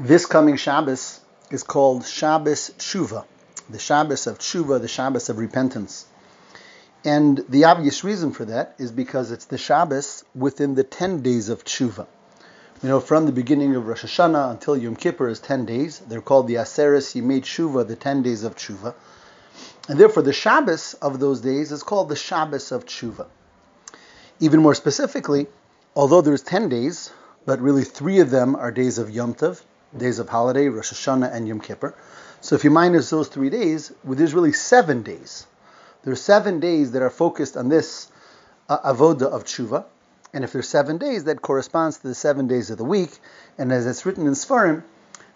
This coming Shabbos is called Shabbos Tshuva, the Shabbos of Tshuva, the Shabbos of repentance. And the obvious reason for that is because it's the Shabbos within the 10 days of Tshuva. You know, from the beginning of Rosh Hashanah until Yom Kippur is 10 days. They're called the Aseres Yimei Tshuva, the 10 days of Tshuva. And therefore, the Shabbos of those days is called the Shabbos of Tshuva. Even more specifically, although there's 10 days, but really three of them are days of Yom Tov, days of holiday, Rosh Hashanah and Yom Kippur. So if you minus those three days, well, there's really seven days. There are seven days that are focused on this uh, avoda of tshuva. And if there's seven days, that corresponds to the seven days of the week. And as it's written in Sfarim,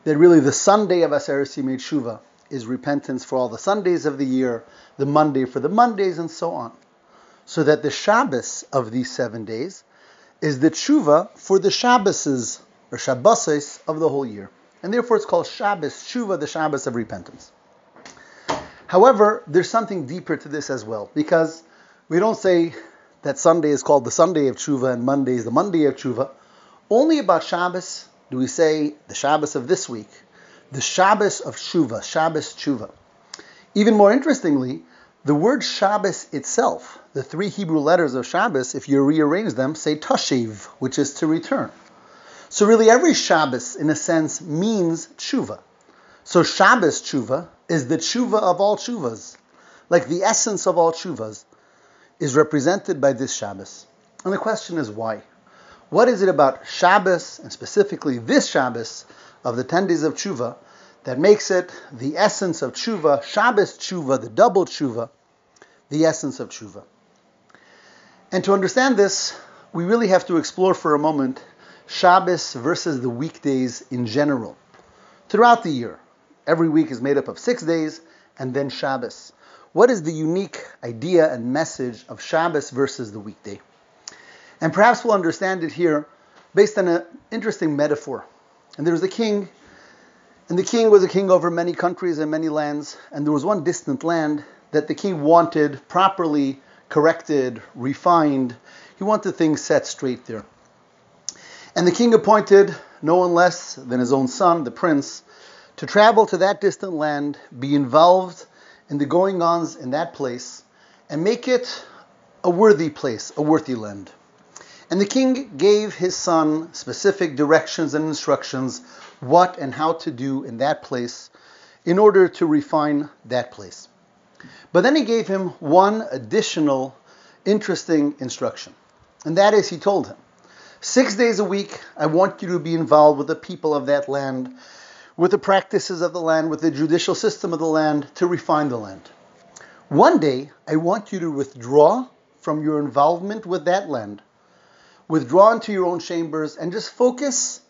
that really the Sunday of Aseret Yimei Tshuva is repentance for all the Sundays of the year, the Monday for the Mondays, and so on. So that the Shabbos of these seven days is the tshuva for the Shabboses or Shabbosis of the whole year. And therefore it's called Shabbos, Tshuva, the Shabbos of repentance. However, there's something deeper to this as well, because we don't say that Sunday is called the Sunday of Tshuva and Monday is the Monday of Tshuva. Only about Shabbos do we say the Shabbos of this week, the Shabbos of Tshuva, Shabbos Tshuva. Even more interestingly, the word Shabbos itself, the three Hebrew letters of Shabbos, if you rearrange them, say Tashiv, which is to return. So really every Shabbos, in a sense, means tshuva. So Shabbos tshuva is the tshuva of all tshuvas. Like the essence of all tshuvas is represented by this Shabbos. And the question is why? What is it about Shabbos, and specifically this Shabbos of the 10 days of tshuva, that makes it the essence of tshuva, Shabbos tshuva, the double tshuva, the essence of tshuva? And to understand this, we really have to explore for a moment Shabbos versus the weekdays in general. Throughout the year, every week is made up of six days and then Shabbos. What is the unique idea and message of Shabbos versus the weekday? And perhaps we'll understand it here based on an interesting metaphor. And there was a king, and the king was a king over many countries and many lands, and there was one distant land that the king wanted properly corrected, refined. He wanted things set straight there. And the king appointed no one less than his own son, the prince, to travel to that distant land, be involved in the going ons in that place, and make it a worthy place, a worthy land. And the king gave his son specific directions and instructions what and how to do in that place in order to refine that place. But then he gave him one additional interesting instruction. And that is, he told him, Six days a week, I want you to be involved with the people of that land, with the practices of the land, with the judicial system of the land to refine the land. One day, I want you to withdraw from your involvement with that land, withdraw into your own chambers, and just focus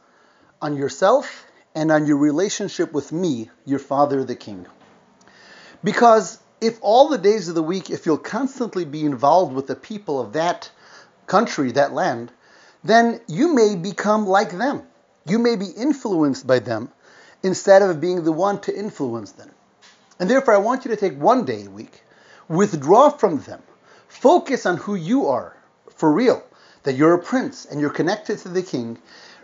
on yourself and on your relationship with me, your father, the king. Because if all the days of the week, if you'll constantly be involved with the people of that country, that land, then you may become like them. You may be influenced by them instead of being the one to influence them. And therefore, I want you to take one day a week, withdraw from them, focus on who you are for real, that you're a prince and you're connected to the king,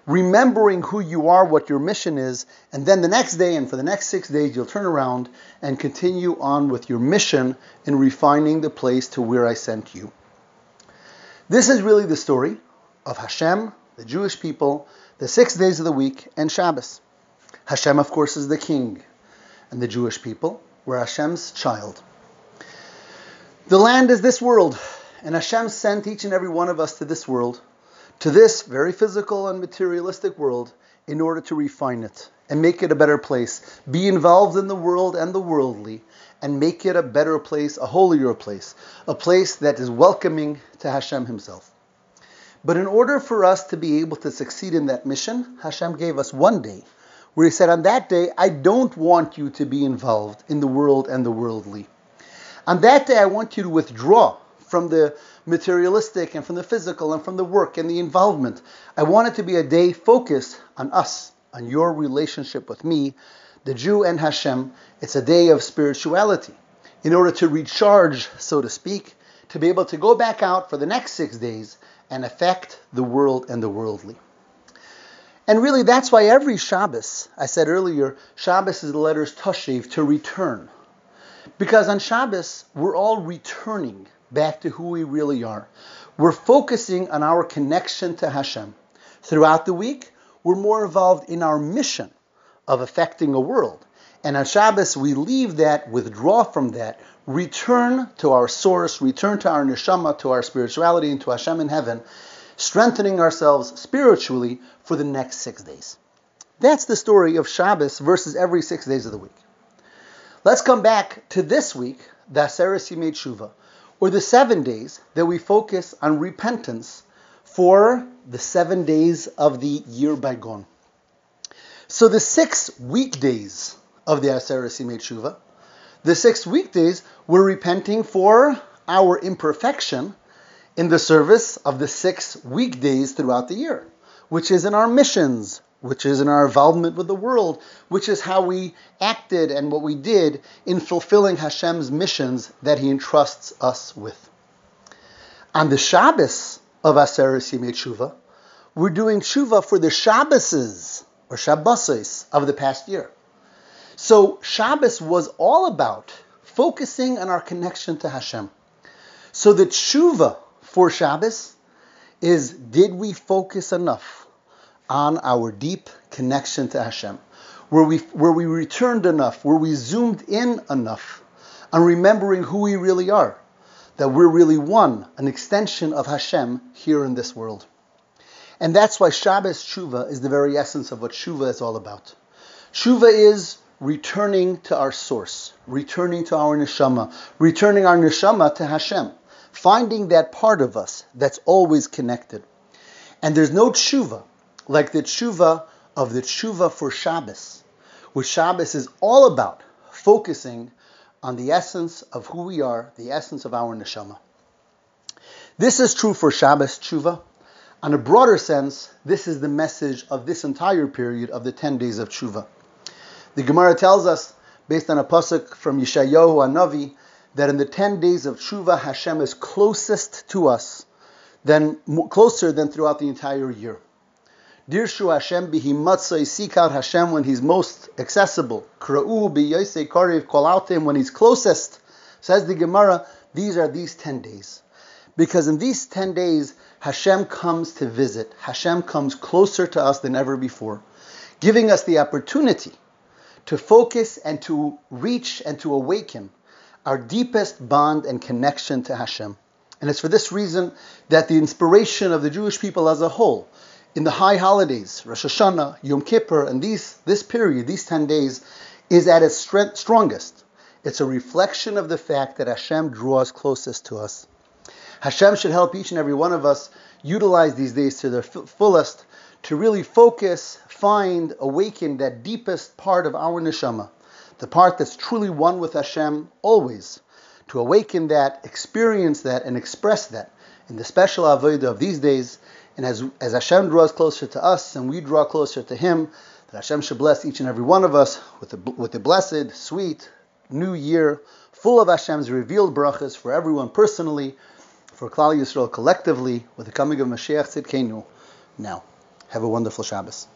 remembering who you are, what your mission is, and then the next day and for the next six days, you'll turn around and continue on with your mission in refining the place to where I sent you. This is really the story of Hashem, the Jewish people, the six days of the week, and Shabbos. Hashem, of course, is the king, and the Jewish people were Hashem's child. The land is this world, and Hashem sent each and every one of us to this world, to this very physical and materialistic world, in order to refine it and make it a better place. Be involved in the world and the worldly, and make it a better place, a holier place, a place that is welcoming to Hashem Himself. But in order for us to be able to succeed in that mission, Hashem gave us one day where He said, On that day, I don't want you to be involved in the world and the worldly. On that day, I want you to withdraw from the materialistic and from the physical and from the work and the involvement. I want it to be a day focused on us, on your relationship with me, the Jew and Hashem. It's a day of spirituality. In order to recharge, so to speak, to be able to go back out for the next six days and affect the world and the worldly. And really, that's why every Shabbos, I said earlier, Shabbos is the letters Toshev, to return. Because on Shabbos, we're all returning back to who we really are. We're focusing on our connection to Hashem. Throughout the week, we're more involved in our mission of affecting a world. And on Shabbos, we leave that, withdraw from that, return to our source, return to our neshama, to our spirituality, and to Hashem in heaven, strengthening ourselves spiritually for the next six days. That's the story of Shabbos versus every six days of the week. Let's come back to this week, the Aseres Yimei Tshuva, or the seven days that we focus on repentance for the seven days of the year bygone. So the six weekdays of the Aseres Yimei Tshuva, the six weekdays we're repenting for our imperfection in the service of the six weekdays throughout the year, which is in our missions, which is in our involvement with the world, which is how we acted and what we did in fulfilling Hashem's missions that He entrusts us with. On the Shabbos of Aseres Yimei Tshuva, we're doing tshuva for the Shabboses or Shabbosos of the past year. So Shabbos was all about focusing on our connection to Hashem. So the tshuva for Shabbos is did we focus enough on our deep connection to Hashem? Where we, where we returned enough, where we zoomed in enough on remembering who we really are, that we're really one, an extension of Hashem here in this world. And that's why Shabbos Tshuva is the very essence of what Tshuva is all about. Tshuva is returning to our source, returning to our neshama, returning our neshama to Hashem, finding that part of us that's always connected. And there's no tshuva like the tshuva of the tshuva for Shabbos, which Shabbos is all about focusing on the essence of who we are, the essence of our neshama. This is true for Shabbos tshuva. On a broader sense, this is the message of this entire period of the 10 days of tshuva. The Gemara tells us, based on a pasuk from Yeshayahu Hanavi, that in the 10 days of tshuva, Hashem is closest to us, than, closer than throughout the entire year. Dirshu Hashem bihimatzai, seek out Hashem when He's most accessible. Kra'u biyosei kariv, call out to Him when He's closest. Says the Gemara, these are these 10 days. Because in these 10 days, Hashem comes to visit. Hashem comes closer to us than ever before, giving us the opportunity to focus and to reach and to awaken our deepest bond and connection to Hashem. And it's for this reason that the inspiration of the Jewish people as a whole in the high holidays, Rosh Hashanah, Yom Kippur, and these, this period, these 10 days, is at its strongest. It's a reflection of the fact that Hashem draws closest to us. Hashem should help each and every one of us utilize these days to their fullest to really focus, find, awaken that deepest part of our neshama, the part that's truly one with Hashem always, to awaken that, experience that, and express that in the special avodah of these days and as, as Hashem draws closer to us and we draw closer to Him, that Hashem should bless each and every one of us with a, with a blessed, sweet new year, full of Hashem's revealed brachas for everyone personally, for Klal Yisrael collectively, with the coming of Mashiach Tzidkenu. Now, have a wonderful Shabbos.